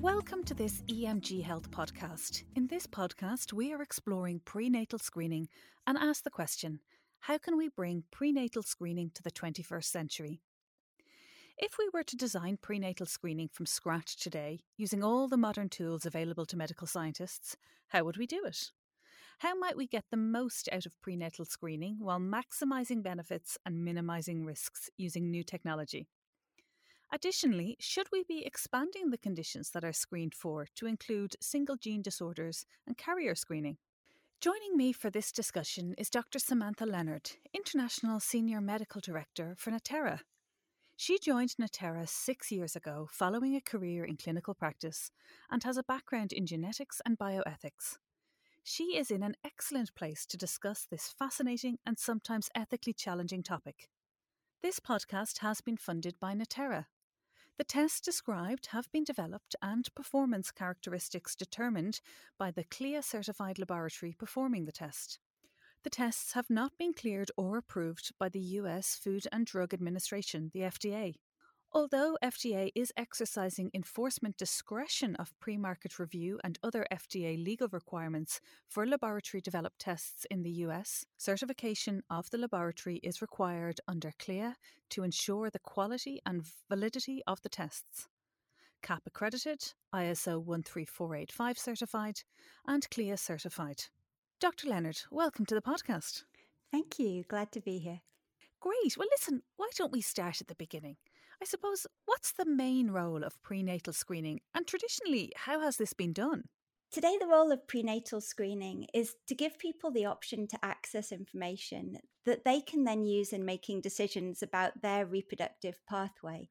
Welcome to this EMG Health podcast. In this podcast, we are exploring prenatal screening and ask the question how can we bring prenatal screening to the 21st century? If we were to design prenatal screening from scratch today, using all the modern tools available to medical scientists, how would we do it? How might we get the most out of prenatal screening while maximising benefits and minimising risks using new technology? Additionally, should we be expanding the conditions that are screened for to include single gene disorders and carrier screening? Joining me for this discussion is Dr. Samantha Leonard, International Senior Medical Director for Natera. She joined Natera six years ago following a career in clinical practice and has a background in genetics and bioethics. She is in an excellent place to discuss this fascinating and sometimes ethically challenging topic. This podcast has been funded by Natera, the tests described have been developed and performance characteristics determined by the CLIA certified laboratory performing the test. The tests have not been cleared or approved by the US Food and Drug Administration, the FDA. Although FDA is exercising enforcement discretion of pre market review and other FDA legal requirements for laboratory developed tests in the US, certification of the laboratory is required under CLIA to ensure the quality and validity of the tests. CAP accredited, ISO 13485 certified, and CLIA certified. Dr. Leonard, welcome to the podcast. Thank you. Glad to be here. Great. Well, listen, why don't we start at the beginning? I suppose, what's the main role of prenatal screening, and traditionally, how has this been done? Today, the role of prenatal screening is to give people the option to access information that they can then use in making decisions about their reproductive pathway.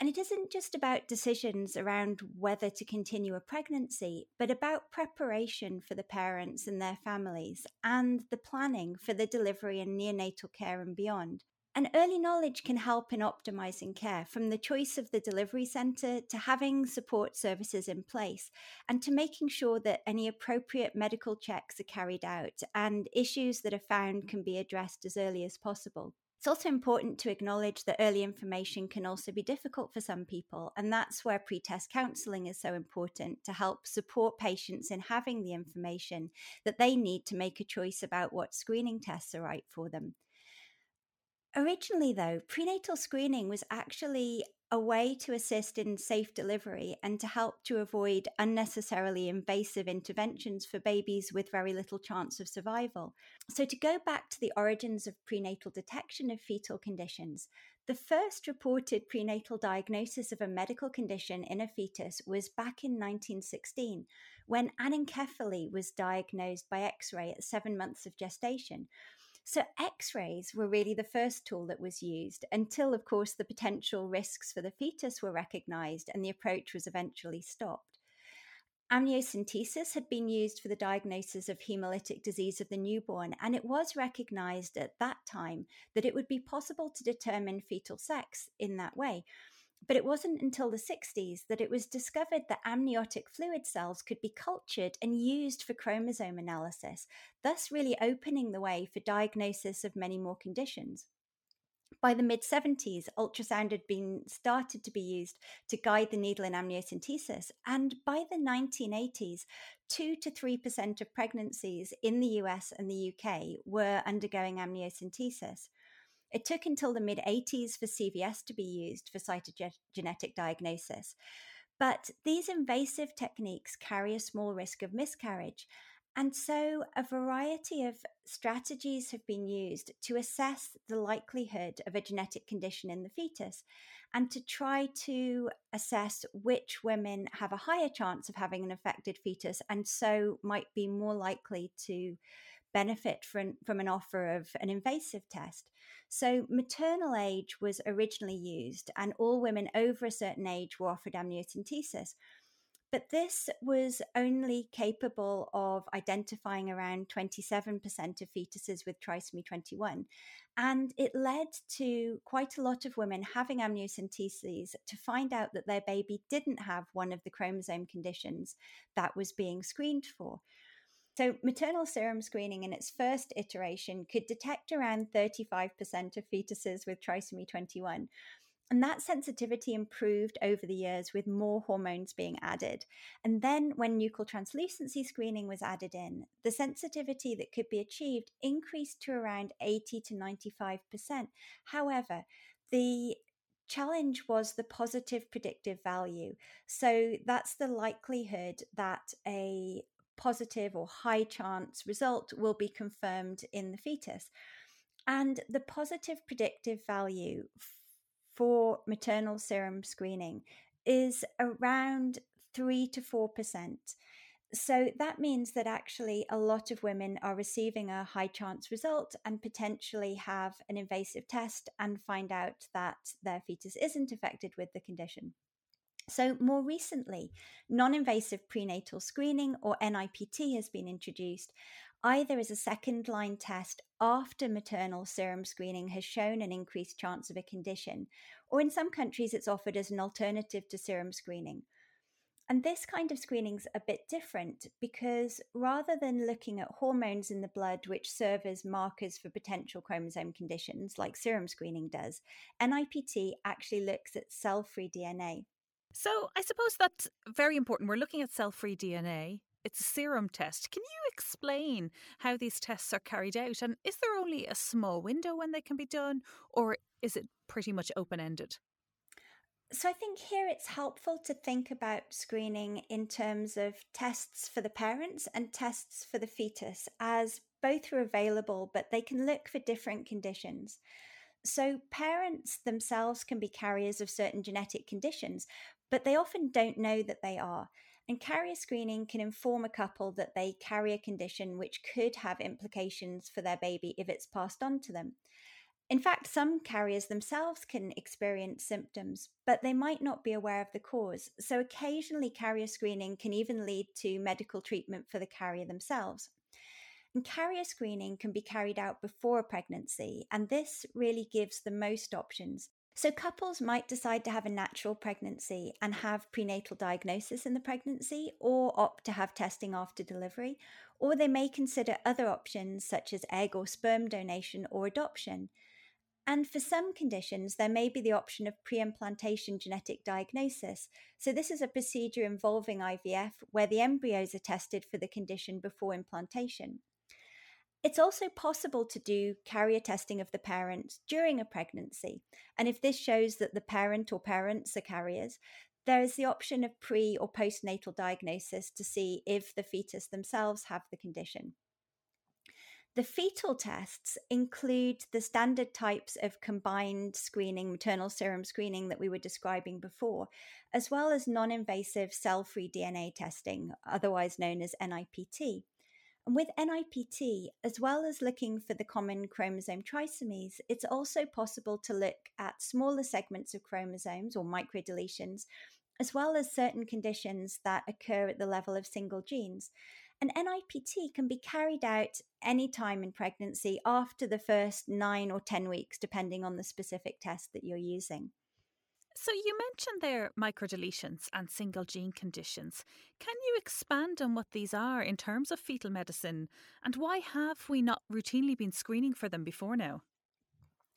And it isn't just about decisions around whether to continue a pregnancy, but about preparation for the parents and their families and the planning for the delivery and neonatal care and beyond. And early knowledge can help in optimizing care from the choice of the delivery center to having support services in place and to making sure that any appropriate medical checks are carried out and issues that are found can be addressed as early as possible. It's also important to acknowledge that early information can also be difficult for some people, and that's where pretest counseling is so important to help support patients in having the information that they need to make a choice about what screening tests are right for them. Originally, though, prenatal screening was actually a way to assist in safe delivery and to help to avoid unnecessarily invasive interventions for babies with very little chance of survival. So, to go back to the origins of prenatal detection of fetal conditions, the first reported prenatal diagnosis of a medical condition in a fetus was back in 1916 when anencephaly was diagnosed by X ray at seven months of gestation. So, x rays were really the first tool that was used until, of course, the potential risks for the fetus were recognized and the approach was eventually stopped. Amniocentesis had been used for the diagnosis of hemolytic disease of the newborn, and it was recognized at that time that it would be possible to determine fetal sex in that way. But it wasn't until the 60s that it was discovered that amniotic fluid cells could be cultured and used for chromosome analysis, thus, really opening the way for diagnosis of many more conditions. By the mid 70s, ultrasound had been started to be used to guide the needle in amniocentesis, and by the 1980s, 2 to 3% of pregnancies in the US and the UK were undergoing amniocentesis. It took until the mid 80s for CVS to be used for cytogenetic diagnosis. But these invasive techniques carry a small risk of miscarriage. And so, a variety of strategies have been used to assess the likelihood of a genetic condition in the fetus and to try to assess which women have a higher chance of having an affected fetus and so might be more likely to benefit from, from an offer of an invasive test. So, maternal age was originally used, and all women over a certain age were offered amniocentesis. But this was only capable of identifying around 27% of fetuses with trisomy 21. And it led to quite a lot of women having amniocentesis to find out that their baby didn't have one of the chromosome conditions that was being screened for. So, maternal serum screening in its first iteration could detect around 35% of fetuses with trisomy 21. And that sensitivity improved over the years with more hormones being added. And then when nuchal translucency screening was added in, the sensitivity that could be achieved increased to around 80 to 95%. However, the challenge was the positive predictive value. So that's the likelihood that a positive or high chance result will be confirmed in the fetus. And the positive predictive value for maternal serum screening is around 3 to 4%. So that means that actually a lot of women are receiving a high chance result and potentially have an invasive test and find out that their fetus isn't affected with the condition. So, more recently, non invasive prenatal screening or NIPT has been introduced either as a second line test after maternal serum screening has shown an increased chance of a condition, or in some countries, it's offered as an alternative to serum screening. And this kind of screening's a bit different because rather than looking at hormones in the blood which serve as markers for potential chromosome conditions like serum screening does, NIPT actually looks at cell-free DNA. So, I suppose that's very important. We're looking at cell-free DNA. It's a serum test. Can you explain how these tests are carried out and is there only a small window when they can be done or is it pretty much open-ended? So I think here it's helpful to think about screening in terms of tests for the parents and tests for the fetus, as both are available, but they can look for different conditions. So parents themselves can be carriers of certain genetic conditions, but they often don't know that they are. And carrier screening can inform a couple that they carry a condition which could have implications for their baby if it's passed on to them. In fact, some carriers themselves can experience symptoms, but they might not be aware of the cause. So, occasionally, carrier screening can even lead to medical treatment for the carrier themselves. And carrier screening can be carried out before a pregnancy, and this really gives the most options. So, couples might decide to have a natural pregnancy and have prenatal diagnosis in the pregnancy, or opt to have testing after delivery, or they may consider other options such as egg or sperm donation or adoption. And for some conditions, there may be the option of pre implantation genetic diagnosis. So, this is a procedure involving IVF where the embryos are tested for the condition before implantation. It's also possible to do carrier testing of the parents during a pregnancy. And if this shows that the parent or parents are carriers, there is the option of pre or postnatal diagnosis to see if the fetus themselves have the condition. The fetal tests include the standard types of combined screening, maternal serum screening that we were describing before, as well as non invasive cell free DNA testing, otherwise known as NIPT. And with NIPT, as well as looking for the common chromosome trisomies, it's also possible to look at smaller segments of chromosomes or microdeletions, as well as certain conditions that occur at the level of single genes. And NIPT can be carried out any time in pregnancy after the first nine or 10 weeks, depending on the specific test that you're using. So, you mentioned there microdeletions and single gene conditions. Can you expand on what these are in terms of fetal medicine and why have we not routinely been screening for them before now?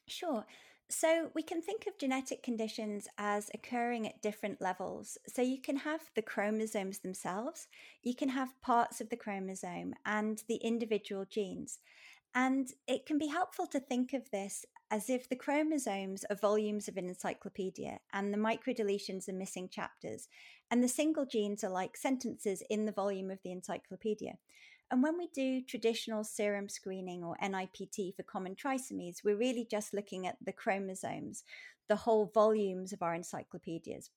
Sure. So, we can think of genetic conditions as occurring at different levels. So, you can have the chromosomes themselves, you can have parts of the chromosome, and the individual genes. And it can be helpful to think of this as if the chromosomes are volumes of an encyclopedia and the microdeletions are missing chapters, and the single genes are like sentences in the volume of the encyclopedia. And when we do traditional serum screening or NIPT for common trisomies, we're really just looking at the chromosomes, the whole volumes of our encyclopedias.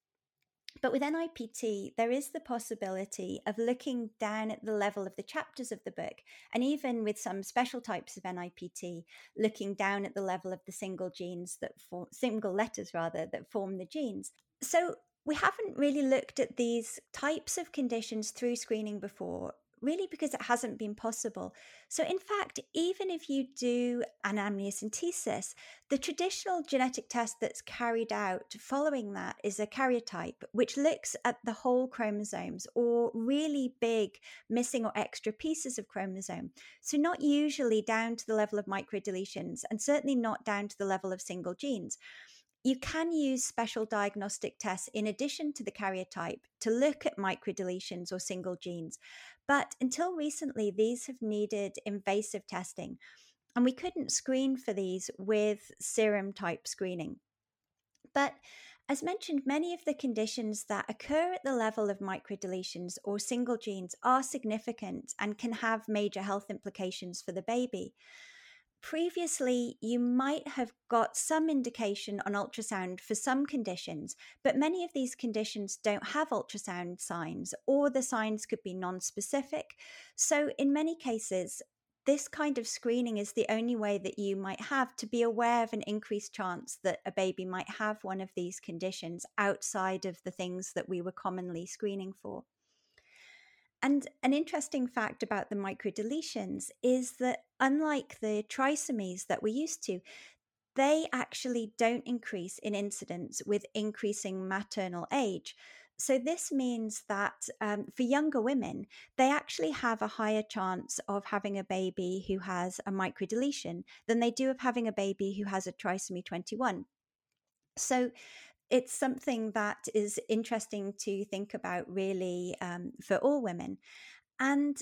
But with NIPT, there is the possibility of looking down at the level of the chapters of the book, and even with some special types of NIPT, looking down at the level of the single genes that form, single letters rather, that form the genes. So we haven't really looked at these types of conditions through screening before, really because it hasn't been possible. So, in fact, even if you do an amniocentesis, the traditional genetic test that's carried out following that is a karyotype, which looks at the whole chromosomes or really big missing or extra pieces of chromosome. So, not usually down to the level of microdeletions and certainly not down to the level of single genes you can use special diagnostic tests in addition to the karyotype to look at microdeletions or single genes. But until recently, these have needed invasive testing, and we couldn't screen for these with serum type screening. But as mentioned, many of the conditions that occur at the level of microdeletions or single genes are significant and can have major health implications for the baby previously you might have got some indication on ultrasound for some conditions, but many of these conditions don't have ultrasound signs, or the signs could be non-specific. So, in many cases, this kind of screening is the only way that you might have to be aware of an increased chance that a baby might have one of these conditions outside of the things that we were commonly screening for. And an interesting fact about the microdeletions is that unlike the trisomies that we're used to, they actually don't increase in incidence with increasing maternal age. So, this means that um, for younger women, they actually have a higher chance of having a baby who has a microdeletion than they do of having a baby who has a trisomy 21. So, it's something that is interesting to think about, really, um, for all women. And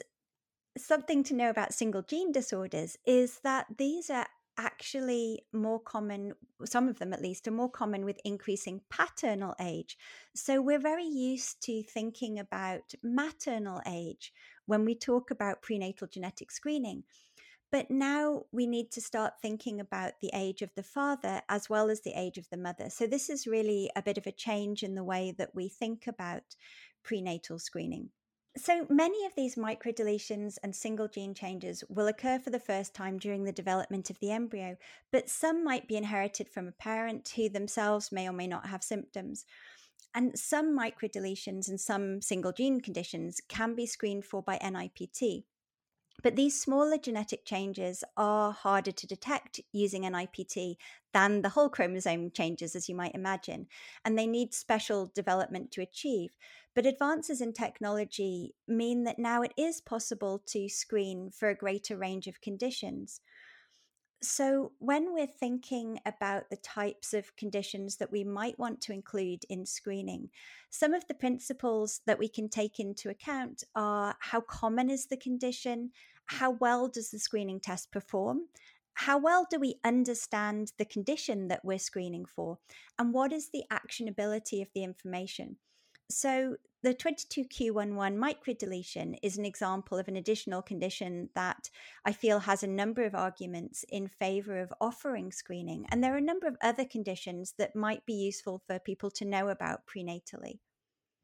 something to know about single gene disorders is that these are actually more common, some of them at least, are more common with increasing paternal age. So we're very used to thinking about maternal age when we talk about prenatal genetic screening. But now we need to start thinking about the age of the father as well as the age of the mother. So this is really a bit of a change in the way that we think about prenatal screening. So many of these microdeletions and single gene changes will occur for the first time during the development of the embryo, but some might be inherited from a parent who themselves may or may not have symptoms. And some microdeletions and some single gene conditions can be screened for by NIPT. But these smaller genetic changes are harder to detect using NIPT than the whole chromosome changes, as you might imagine, and they need special development to achieve. But advances in technology mean that now it is possible to screen for a greater range of conditions. So, when we're thinking about the types of conditions that we might want to include in screening, some of the principles that we can take into account are how common is the condition, how well does the screening test perform, how well do we understand the condition that we're screening for, and what is the actionability of the information. So, the 22q11 microdeletion is an example of an additional condition that I feel has a number of arguments in favor of offering screening. And there are a number of other conditions that might be useful for people to know about prenatally.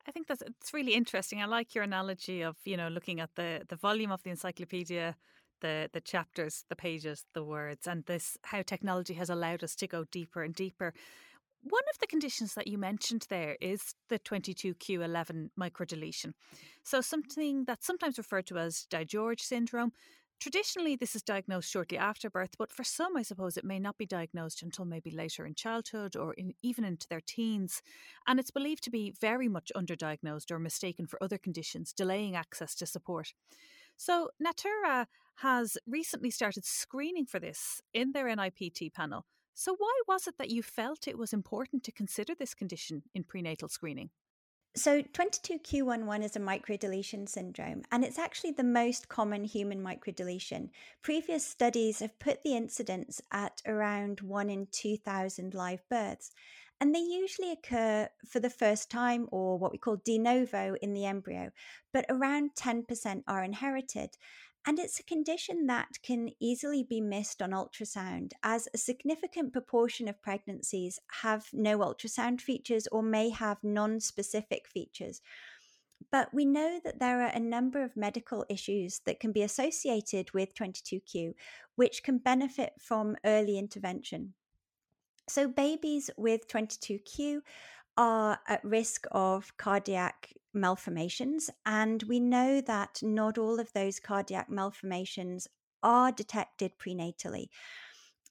I think that's it's really interesting. I like your analogy of, you know, looking at the the volume of the encyclopedia, the the chapters, the pages, the words, and this how technology has allowed us to go deeper and deeper. One of the conditions that you mentioned there is the 22q11 microdeletion. So, something that's sometimes referred to as DiGeorge syndrome. Traditionally, this is diagnosed shortly after birth, but for some, I suppose it may not be diagnosed until maybe later in childhood or in, even into their teens. And it's believed to be very much underdiagnosed or mistaken for other conditions, delaying access to support. So, Natera has recently started screening for this in their NIPT panel. So, why was it that you felt it was important to consider this condition in prenatal screening? So, 22q11 is a microdeletion syndrome, and it's actually the most common human microdeletion. Previous studies have put the incidence at around 1 in 2,000 live births, and they usually occur for the first time or what we call de novo in the embryo, but around 10% are inherited. And it's a condition that can easily be missed on ultrasound, as a significant proportion of pregnancies have no ultrasound features or may have non specific features. But we know that there are a number of medical issues that can be associated with 22q, which can benefit from early intervention. So, babies with 22q are at risk of cardiac malformations. And we know that not all of those cardiac malformations are detected prenatally.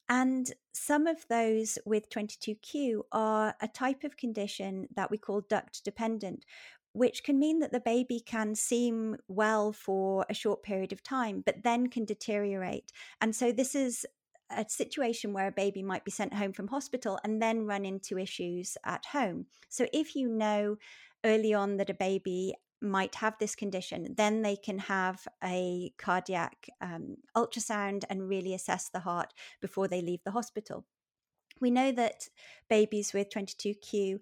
And some of those with 22q are a type of condition that we call duct dependent, which can mean that the baby can seem well for a short period of time, but then can deteriorate. And so this is a situation where a baby might be sent home from hospital and then run into issues at home. So if you know early on that a baby might have this condition, then they can have a cardiac um, ultrasound and really assess the heart before they leave the hospital. We know that babies with 22q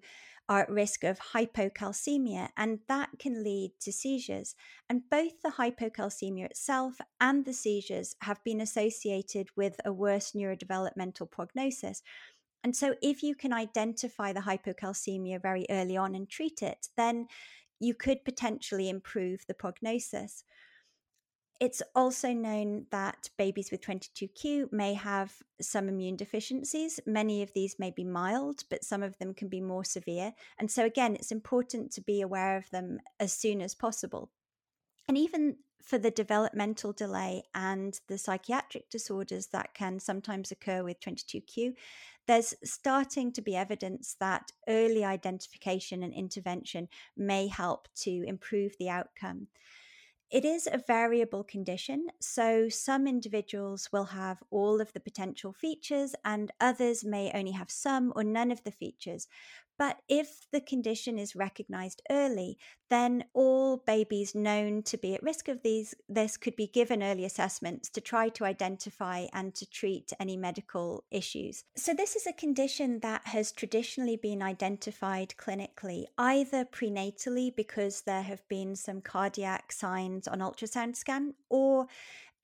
are at risk of hypocalcemia, and that can lead to seizures. And both the hypocalcemia itself and the seizures have been associated with a worse neurodevelopmental prognosis. And so, if you can identify the hypocalcemia very early on and treat it, then you could potentially improve the prognosis. It's also known that babies with 22q may have some immune deficiencies. Many of these may be mild, but some of them can be more severe. And so, again, it's important to be aware of them as soon as possible. And even for the developmental delay and the psychiatric disorders that can sometimes occur with 22q, there's starting to be evidence that early identification and intervention may help to improve the outcome. It is a variable condition, so some individuals will have all of the potential features and others may only have some or none of the features. But if the condition is recognized early, then all babies known to be at risk of these this could be given early assessments to try to identify and to treat any medical issues. So this is a condition that has traditionally been identified clinically either prenatally because there have been some cardiac signs on ultrasound scan or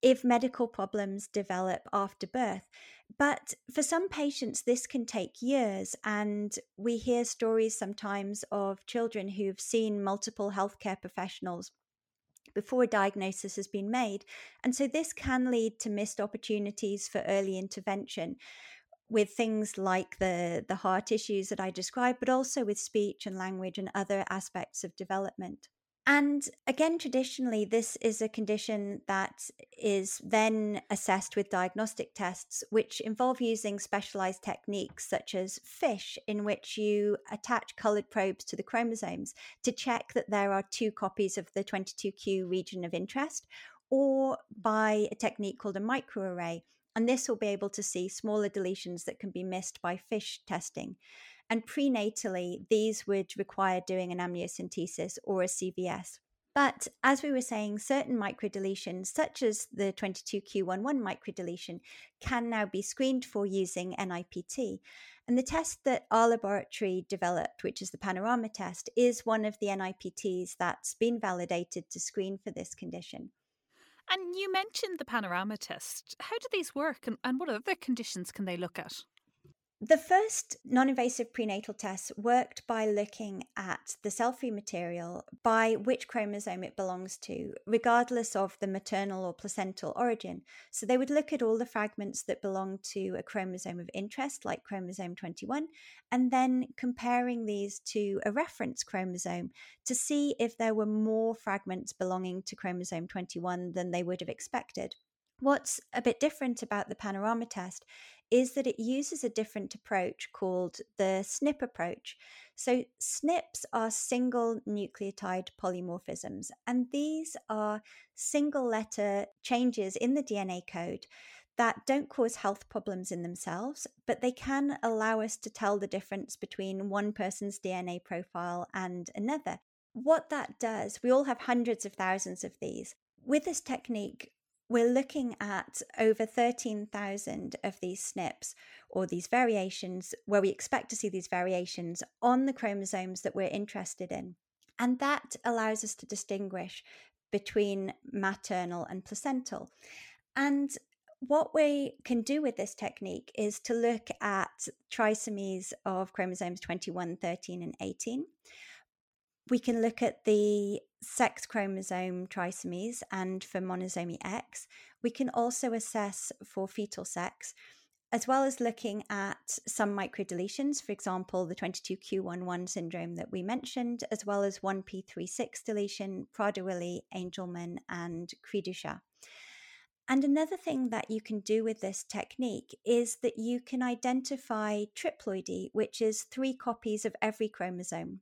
if medical problems develop after birth. But for some patients, this can take years. And we hear stories sometimes of children who've seen multiple healthcare professionals before a diagnosis has been made. And so this can lead to missed opportunities for early intervention with things like the, the heart issues that I described, but also with speech and language and other aspects of development. And again, traditionally, this is a condition that is then assessed with diagnostic tests, which involve using specialized techniques such as FISH, in which you attach colored probes to the chromosomes to check that there are two copies of the 22q region of interest, or by a technique called a microarray. And this will be able to see smaller deletions that can be missed by FISH testing. And prenatally, these would require doing an amniocentesis or a CVS. But as we were saying, certain microdeletions, such as the 22q11 microdeletion, can now be screened for using NIPT. And the test that our laboratory developed, which is the Panorama test, is one of the NIPTs that's been validated to screen for this condition. And you mentioned the Panorama test. How do these work and, and what other conditions can they look at? The first non invasive prenatal test worked by looking at the cell free material by which chromosome it belongs to, regardless of the maternal or placental origin. So they would look at all the fragments that belong to a chromosome of interest, like chromosome 21, and then comparing these to a reference chromosome to see if there were more fragments belonging to chromosome 21 than they would have expected. What's a bit different about the panorama test is that it uses a different approach called the SNP approach. So, SNPs are single nucleotide polymorphisms, and these are single letter changes in the DNA code that don't cause health problems in themselves, but they can allow us to tell the difference between one person's DNA profile and another. What that does, we all have hundreds of thousands of these. With this technique, we're looking at over 13,000 of these SNPs or these variations where we expect to see these variations on the chromosomes that we're interested in. And that allows us to distinguish between maternal and placental. And what we can do with this technique is to look at trisomies of chromosomes 21, 13, and 18 we can look at the sex chromosome trisomies and for monosomy X. We can also assess for fetal sex, as well as looking at some microdeletions, for example, the 22q11 syndrome that we mentioned, as well as 1p36 deletion, Prader-Willi, Angelman, and Cri And another thing that you can do with this technique is that you can identify triploidy, which is three copies of every chromosome.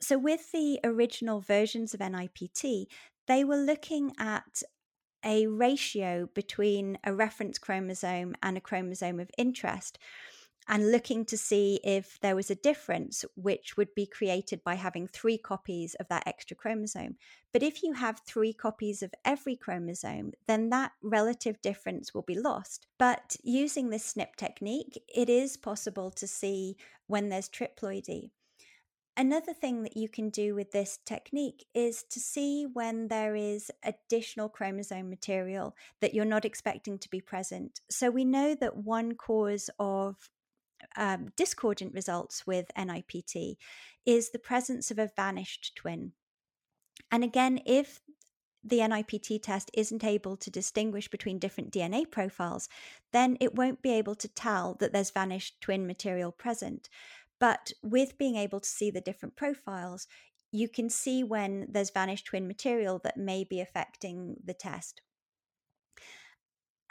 So, with the original versions of NIPT, they were looking at a ratio between a reference chromosome and a chromosome of interest and looking to see if there was a difference, which would be created by having three copies of that extra chromosome. But if you have three copies of every chromosome, then that relative difference will be lost. But using this SNP technique, it is possible to see when there's triploidy. Another thing that you can do with this technique is to see when there is additional chromosome material that you're not expecting to be present. So we know that one cause of um, discordant results with NIPT is the presence of a vanished twin. And again, if the NIPT test isn't able to distinguish between different DNA profiles, then it won't be able to tell that there's vanished twin material present. But with being able to see the different profiles, you can see when there's vanished twin material that may be affecting the test.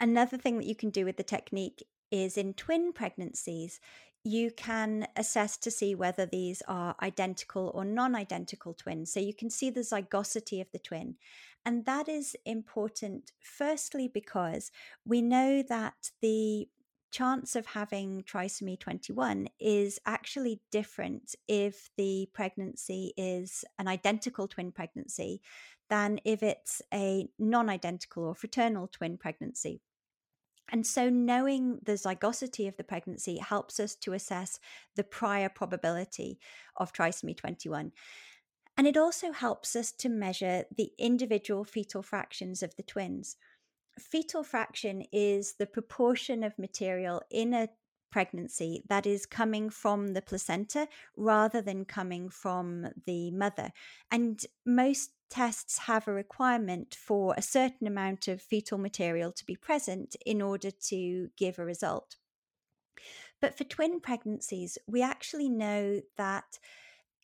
Another thing that you can do with the technique is in twin pregnancies, you can assess to see whether these are identical or non identical twins. So you can see the zygosity of the twin. And that is important, firstly, because we know that the chance of having trisomy 21 is actually different if the pregnancy is an identical twin pregnancy than if it's a non identical or fraternal twin pregnancy. And so, knowing the zygosity of the pregnancy helps us to assess the prior probability of trisomy 21. And it also helps us to measure the individual fetal fractions of the twins. Fetal fraction is the proportion of material in a pregnancy that is coming from the placenta rather than coming from the mother. And most tests have a requirement for a certain amount of fetal material to be present in order to give a result. But for twin pregnancies, we actually know that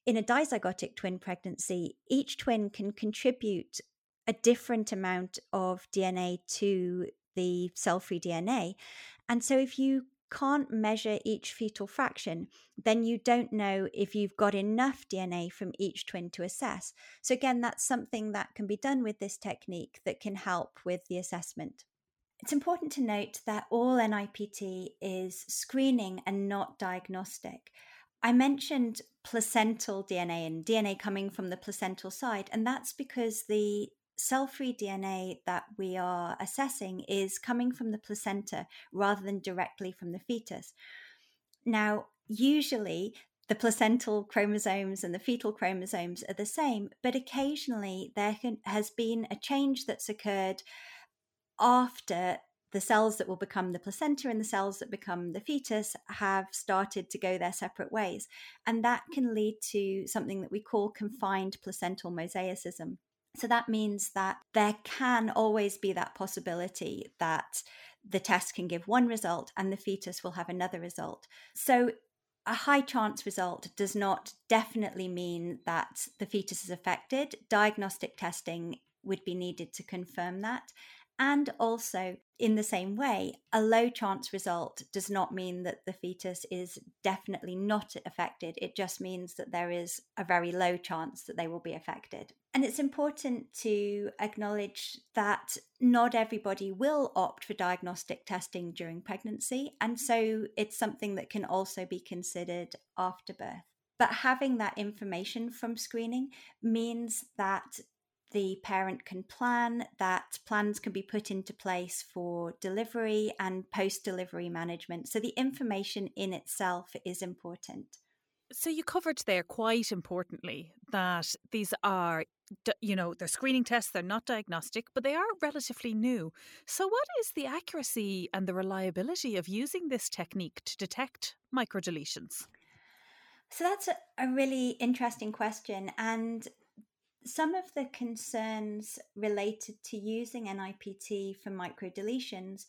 in a dizygotic twin pregnancy, each twin can contribute a different amount of DNA to the cell free DNA. And so if you can't measure each fetal fraction, then you don't know if you've got enough DNA from each twin to assess. So, again, that's something that can be done with this technique that can help with the assessment. It's important to note that all NIPT is screening and not diagnostic. I mentioned placental DNA and DNA coming from the placental side, and that's because the cell free DNA that we are assessing is coming from the placenta rather than directly from the fetus. Now, usually the placental chromosomes and the fetal chromosomes are the same, but occasionally there can, has been a change that's occurred after the cells that will become the placenta and the cells that become the fetus have started to go their separate ways. And that can lead to something that we call confined placental mosaicism. So that means that there can always be that possibility that the test can give one result and the fetus will have another result. So a high chance result does not definitely mean that the fetus is affected. Diagnostic testing would be needed to confirm that. And also, in the same way, a low chance result does not mean that the fetus is definitely not affected. It just means that there is a very low chance that they will be affected. And it's important to acknowledge that not everybody will opt for diagnostic testing during pregnancy. And so it's something that can also be considered after birth. But having that information from screening means that the parent can plan, that plans can be put into place for delivery and post delivery management. So the information in itself is important. So you covered there quite importantly that these are you know they're screening tests they're not diagnostic but they are relatively new so what is the accuracy and the reliability of using this technique to detect microdeletions so that's a, a really interesting question and some of the concerns related to using NIPT for microdeletions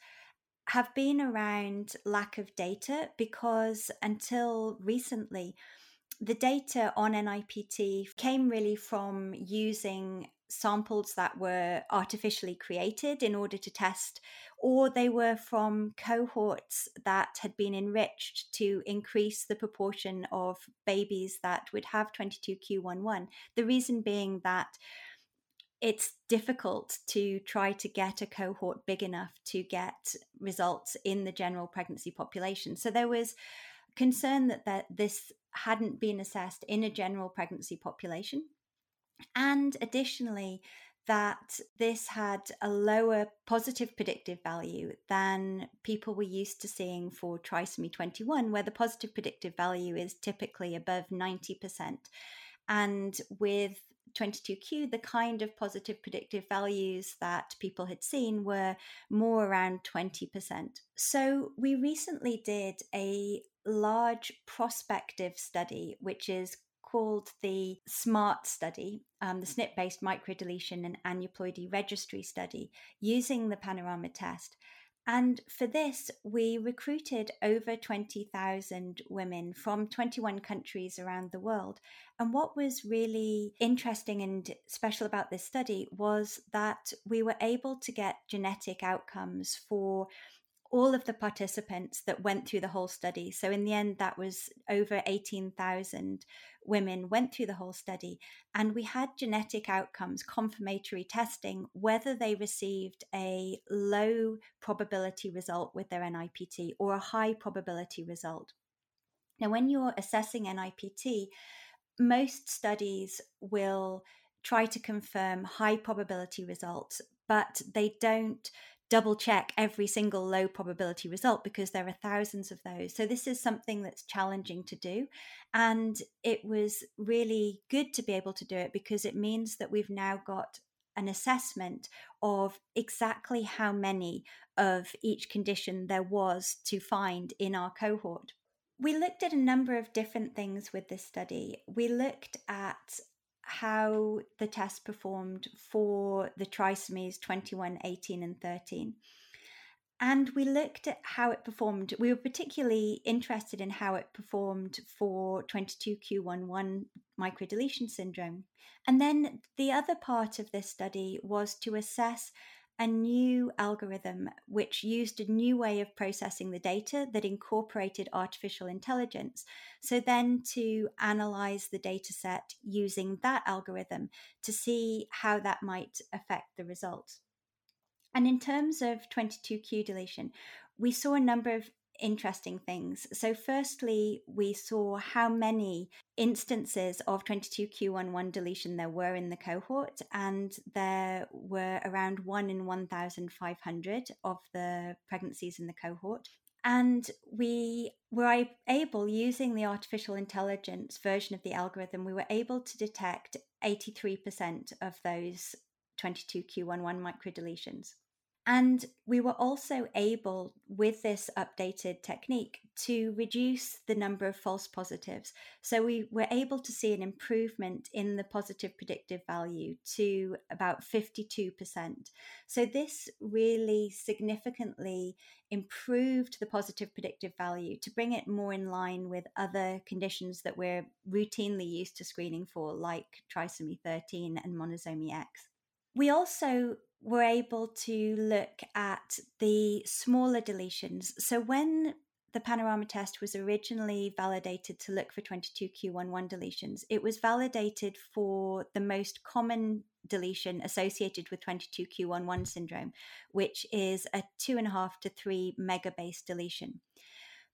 have been around lack of data because until recently, the data on NIPT came really from using samples that were artificially created in order to test, or they were from cohorts that had been enriched to increase the proportion of babies that would have 22q11. The reason being that it's difficult to try to get a cohort big enough to get results in the general pregnancy population. So there was concern that, that this hadn't been assessed in a general pregnancy population. And additionally, that this had a lower positive predictive value than people were used to seeing for trisomy 21, where the positive predictive value is typically above 90%. And with 22q, the kind of positive predictive values that people had seen were more around 20%. So we recently did a large prospective study, which is called the SMART study, um, the SNP based microdeletion and aneuploidy registry study, using the Panorama test. And for this, we recruited over 20,000 women from 21 countries around the world. And what was really interesting and special about this study was that we were able to get genetic outcomes for all of the participants that went through the whole study. So, in the end, that was over 18,000 women went through the whole study. And we had genetic outcomes, confirmatory testing, whether they received a low probability result with their NIPT or a high probability result. Now, when you're assessing NIPT, most studies will try to confirm high probability results, but they don't double check every single low probability result because there are thousands of those. So, this is something that's challenging to do. And it was really good to be able to do it because it means that we've now got an assessment of exactly how many of each condition there was to find in our cohort. We looked at a number of different things with this study. We looked at how the test performed for the trisomies 21, 18, and 13. And we looked at how it performed. We were particularly interested in how it performed for 22q11 microdeletion syndrome. And then the other part of this study was to assess a new algorithm which used a new way of processing the data that incorporated artificial intelligence. So, then to analyze the data set using that algorithm to see how that might affect the results. And in terms of 22q deletion, we saw a number of interesting things. So, firstly, we saw how many instances of 22q11 deletion there were in the cohort, and there were around one in 1,500 of the pregnancies in the cohort. And we were able, using the artificial intelligence version of the algorithm, we were able to detect 83% of those 22q11 microdeletions. And we were also able, with this updated technique, to reduce the number of false positives. So we were able to see an improvement in the positive predictive value to about 52%. So this really significantly improved the positive predictive value to bring it more in line with other conditions that we're routinely used to screening for, like trisomy 13 and monosomy X. We also were able to look at the smaller deletions. So when the panorama test was originally validated to look for 22q11 deletions, it was validated for the most common deletion associated with 22q11 syndrome, which is a two and a half to three megabase deletion.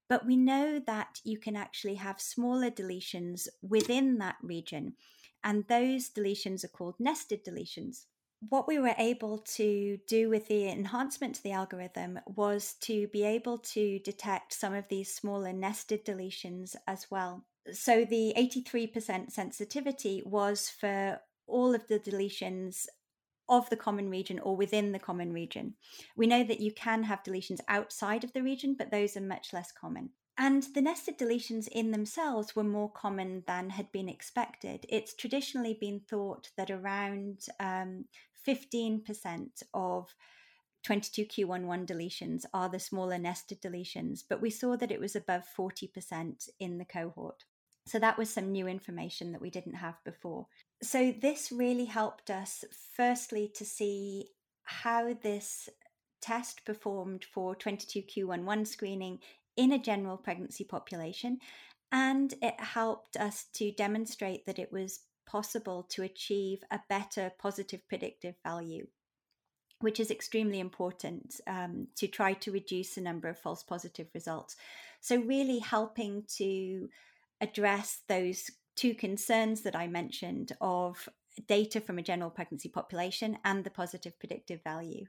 But we know that you can actually have smaller deletions within that region, and those deletions are called nested deletions what we were able to do with the enhancement to the algorithm was to be able to detect some of these smaller nested deletions as well. So the 83% sensitivity was for all of the deletions of the common region or within the common region. We know that you can have deletions outside of the region, but those are much less common. And the nested deletions in themselves were more common than had been expected. It's traditionally been thought that around um, 15% of 22q11 deletions are the smaller nested deletions, but we saw that it was above 40% in the cohort. So that was some new information that we didn't have before. So this really helped us, firstly, to see how this test performed for 22q11 screening in a general pregnancy population. And it helped us to demonstrate that it was possible to achieve a better positive predictive value which is extremely important um, to try to reduce the number of false positive results. So, really helping to address those two concerns that I mentioned of data from a general pregnancy population and the positive predictive value.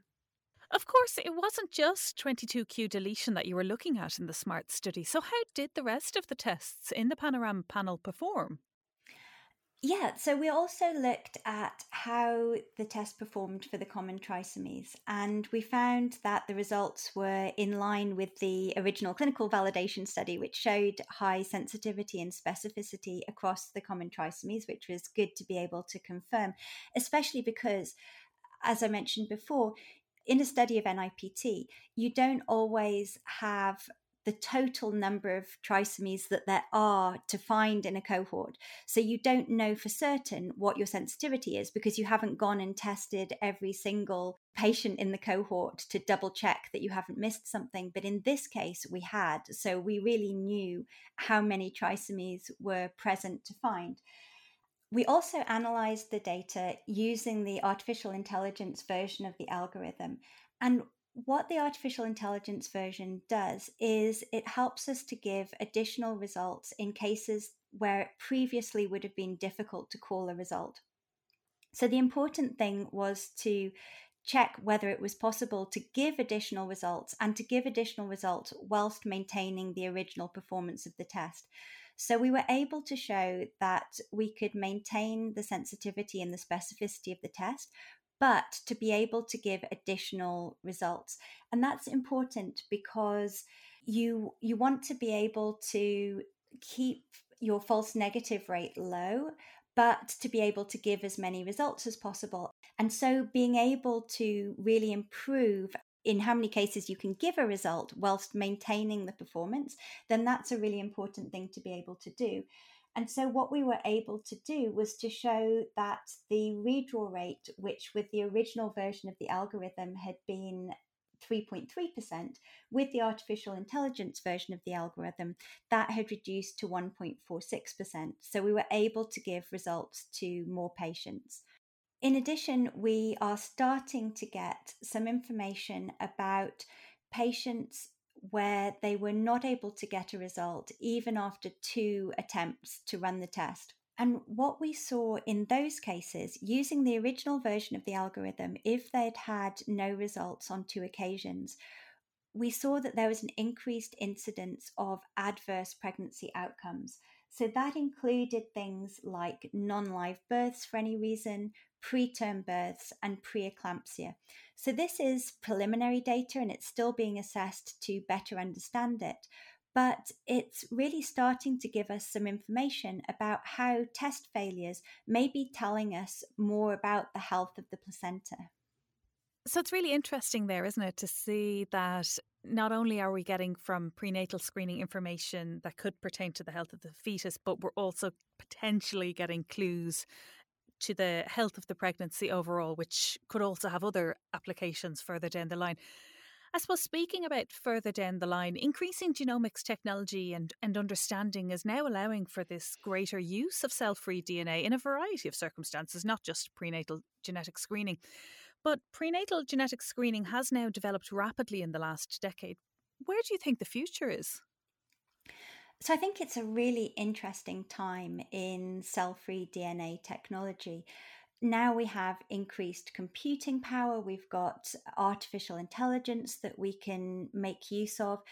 Of course, it wasn't just 22q deletion that you were looking at in the SMART study. So, how did the rest of the tests in the Panorama panel perform? Yeah, so we also looked at how the test performed for the common trisomies, and we found that the results were in line with the original clinical validation study, which showed high sensitivity and specificity across the common trisomies, which was good to be able to confirm, especially because, as I mentioned before, in a study of NIPT, you don't always have the total number of trisomies that there are to find in a cohort. So you don't know for certain what your sensitivity is because you haven't gone and tested every single patient in the cohort to double check that you haven't missed something. But in this case, we had. So we really knew how many trisomies were present to find. We also analyzed the data using the artificial intelligence version of the algorithm. And what the artificial intelligence version does is it helps us to give additional results in cases where it previously would have been difficult to call a result. So the important thing was to check whether it was possible to give additional results and to give additional results whilst maintaining the original performance of the test. So we were able to show that we could maintain the sensitivity and the specificity of the test but to be able to give additional results. And that's important because you you want to be able to keep your false negative rate low but to be able to give as many results as possible. And so being able to really improve in how many cases you can give a result whilst maintaining the performance, then that's a really important thing to be able to do. And so, what we were able to do was to show that the redraw rate, which with the original version of the algorithm had been 3.3%, with the artificial intelligence version of the algorithm, that had reduced to 1.46%. So, we were able to give results to more patients. In addition, we are starting to get some information about patients where they were not able to get a result even after two attempts to run the test. And what we saw in those cases, using the original version of the algorithm, if they'd had no results on two occasions, we saw that there was an increased incidence of adverse pregnancy outcomes. So that included things like non live births for any reason, preterm births, and preeclampsia. So, this is preliminary data and it's still being assessed to better understand it. But it's really starting to give us some information about how test failures may be telling us more about the health of the placenta. So it's really interesting there, isn't it, to see that not only are we getting from prenatal screening information that could pertain to the health of the fetus, but we're also potentially getting clues to the health of the pregnancy overall, which could also have other applications further down the line. I suppose speaking about further down the line, increasing genomics technology and, and understanding is now allowing for this greater use of cell free DNA in a variety of circumstances, not just prenatal genetic screening. But prenatal genetic screening has now developed rapidly in the last decade. Where do you think the future is? So I think it's a really interesting time in cell free DNA technology. Now we have increased computing power, we've got artificial intelligence that we can make use of.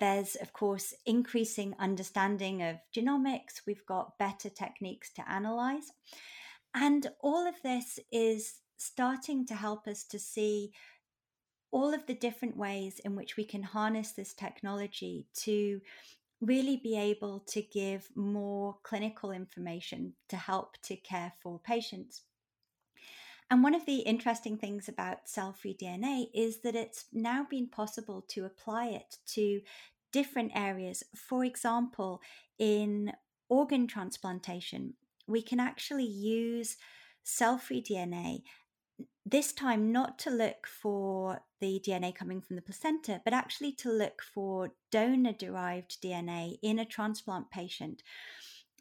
There's, of course, increasing understanding of genomics. We've got better techniques to analyze. And all of this is starting to help us to see all of the different ways in which we can harness this technology to really be able to give more clinical information to help to care for patients. And one of the interesting things about cell free DNA is that it's now been possible to apply it to different areas. For example, in organ transplantation, we can actually use cell free DNA this time not to look for the DNA coming from the placenta, but actually to look for donor derived DNA in a transplant patient.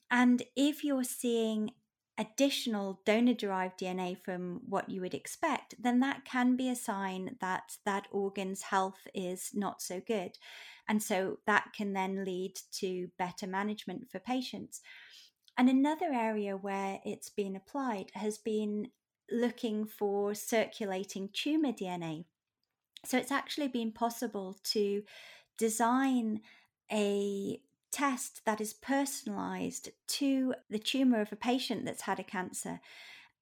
And if you're seeing additional donor derived DNA from what you would expect, then that can be a sign that that organ's health is not so good. And so that can then lead to better management for patients. And another area where it's been applied has been looking for circulating tumor DNA. So it's actually been possible to design a test that is personalized to the tumor of a patient that's had a cancer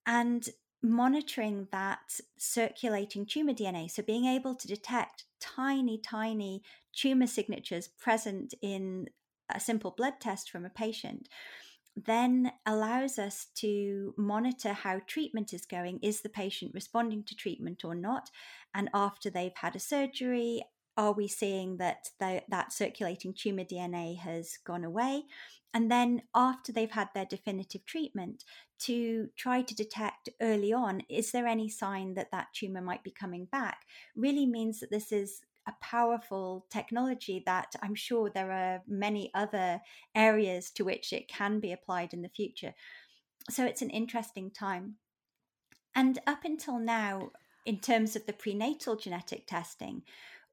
and monitoring that circulating tumor DNA. So, being able to detect tiny, tiny tumor signatures present in a simple blood test from a patient then allows us to monitor how treatment is going. Is the patient responding to treatment or not? And after they've had a surgery, are we seeing that the, that circulating tumor DNA has gone away? And then after they've had their definitive treatment, to try to detect early on, is there any sign that that tumor might be coming back? Really means that this is a powerful technology that I'm sure there are many other areas to which it can be applied in the future. So it's an interesting time. And up until now, in terms of the prenatal genetic testing,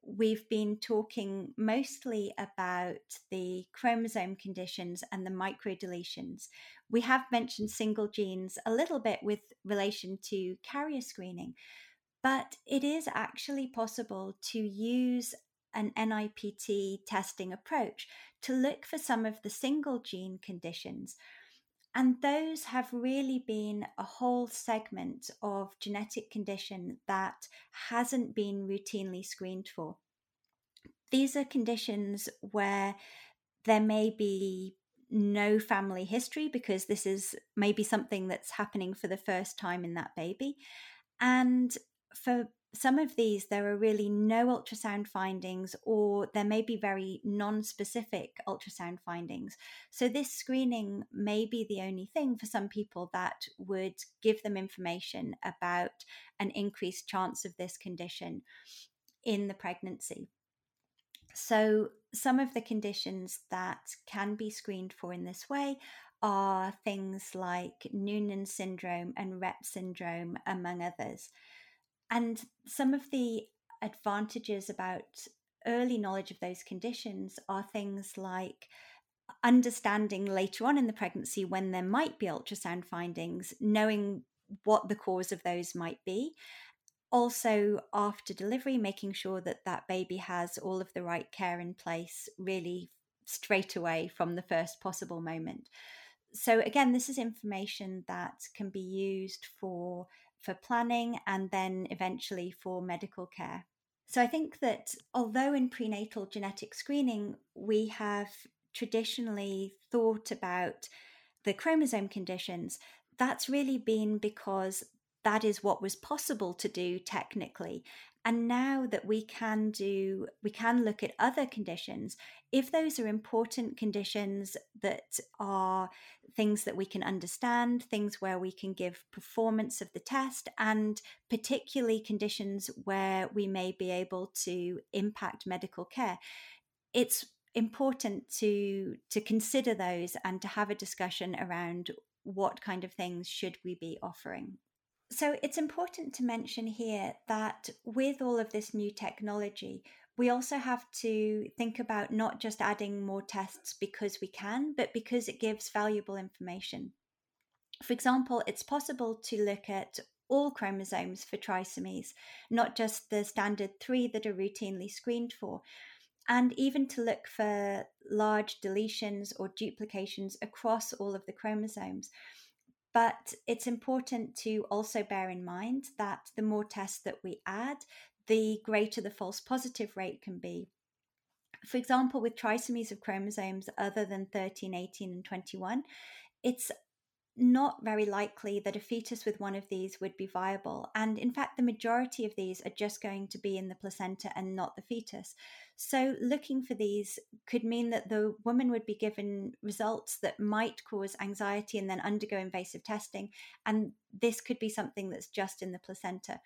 we've been talking mostly about the chromosome conditions and the microdeletions. We have mentioned single genes a little bit with relation to carrier screening, but it is actually possible to use an NIPT testing approach to look for some of the single gene conditions. And those have really been a whole segment of genetic condition that hasn't been routinely screened for. These are conditions where there may be no family history because this is maybe something that's happening for the first time in that baby. And for some of these, there are really no ultrasound findings, or there may be very non specific ultrasound findings. So, this screening may be the only thing for some people that would give them information about an increased chance of this condition in the pregnancy. So, some of the conditions that can be screened for in this way are things like Noonan syndrome and Rett syndrome, among others. And some of the advantages about early knowledge of those conditions are things like understanding later on in the pregnancy when there might be ultrasound findings, knowing what the cause of those might be. Also, after delivery, making sure that that baby has all of the right care in place really straight away from the first possible moment. So, again, this is information that can be used for for planning and then eventually for medical care. So I think that although in prenatal genetic screening we have traditionally thought about the chromosome conditions, that's really been because that is what was possible to do technically. And now that we can do we can look at other conditions if those are important conditions that are things that we can understand things where we can give performance of the test and particularly conditions where we may be able to impact medical care it's important to to consider those and to have a discussion around what kind of things should we be offering so it's important to mention here that with all of this new technology, we also have to think about not just adding more tests because we can, but because it gives valuable information. For example, it's possible to look at all chromosomes for trisomies, not just the standard three that are routinely screened for, and even to look for large deletions or duplications across all of the chromosomes. But it's important to also bear in mind that the more tests that we add, the greater the false positive rate can be. For example, with trisomies of chromosomes other than 13, 18, and 21, it's not very likely that a fetus with one of these would be viable. And in fact, the majority of these are just going to be in the placenta and not the fetus. So, looking for these could mean that the woman would be given results that might cause anxiety and then undergo invasive testing. And this could be something that's just in the placenta.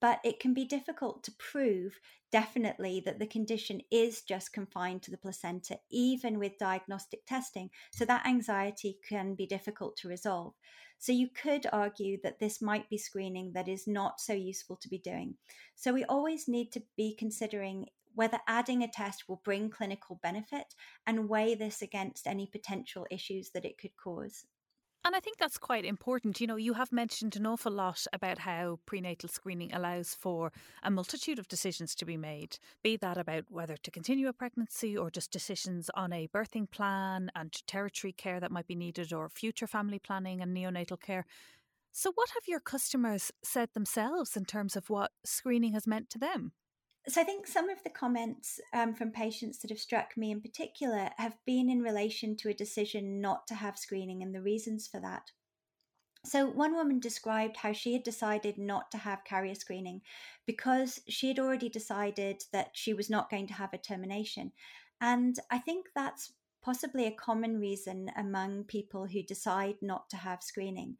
But it can be difficult to prove definitely that the condition is just confined to the placenta, even with diagnostic testing. So that anxiety can be difficult to resolve. So you could argue that this might be screening that is not so useful to be doing. So we always need to be considering whether adding a test will bring clinical benefit and weigh this against any potential issues that it could cause. And I think that's quite important. You know, you have mentioned an awful lot about how prenatal screening allows for a multitude of decisions to be made, be that about whether to continue a pregnancy or just decisions on a birthing plan and territory care that might be needed or future family planning and neonatal care. So, what have your customers said themselves in terms of what screening has meant to them? So I think some of the comments um, from patients that have struck me in particular have been in relation to a decision not to have screening and the reasons for that. So, one woman described how she had decided not to have carrier screening because she had already decided that she was not going to have a termination. And I think that's possibly a common reason among people who decide not to have screening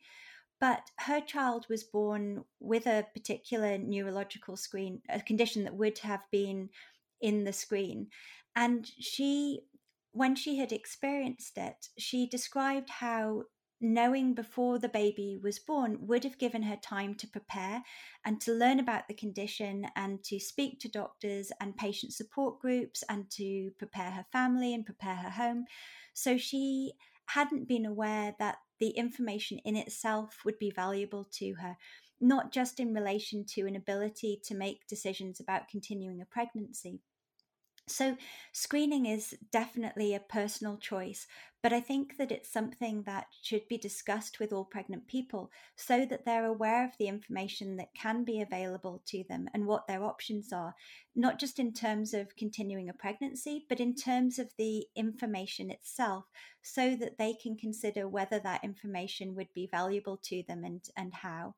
but her child was born with a particular neurological screen, a condition that would have been in the screen. And she, when she had experienced it, she described how knowing before the baby was born would have given her time to prepare and to learn about the condition and to speak to doctors and patient support groups and to prepare her family and prepare her home. So she hadn't been aware that the information in itself would be valuable to her, not just in relation to an ability to make decisions about continuing a pregnancy. So, screening is definitely a personal choice, but I think that it's something that should be discussed with all pregnant people so that they're aware of the information that can be available to them and what their options are, not just in terms of continuing a pregnancy, but in terms of the information itself, so that they can consider whether that information would be valuable to them and, and how.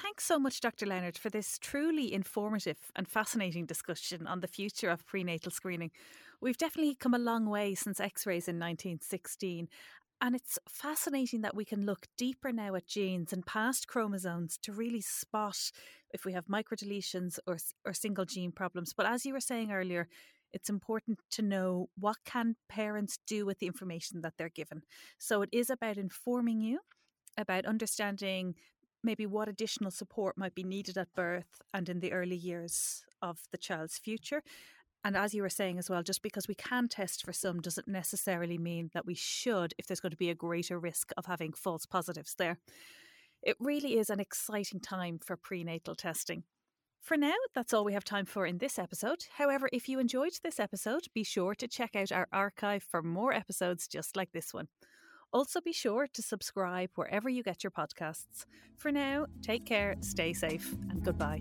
Thanks so much, Dr. Leonard, for this truly informative and fascinating discussion on the future of prenatal screening. We've definitely come a long way since x rays in 1916. And it's fascinating that we can look deeper now at genes and past chromosomes to really spot if we have microdeletions or, or single gene problems. But as you were saying earlier, it's important to know what can parents do with the information that they're given. So it is about informing you about understanding maybe what additional support might be needed at birth and in the early years of the child's future. And as you were saying as well, just because we can test for some doesn't necessarily mean that we should if there's going to be a greater risk of having false positives there. It really is an exciting time for prenatal testing. For now, that's all we have time for in this episode. However, if you enjoyed this episode, be sure to check out our archive for more episodes just like this one. Also, be sure to subscribe wherever you get your podcasts. For now, take care, stay safe, and goodbye.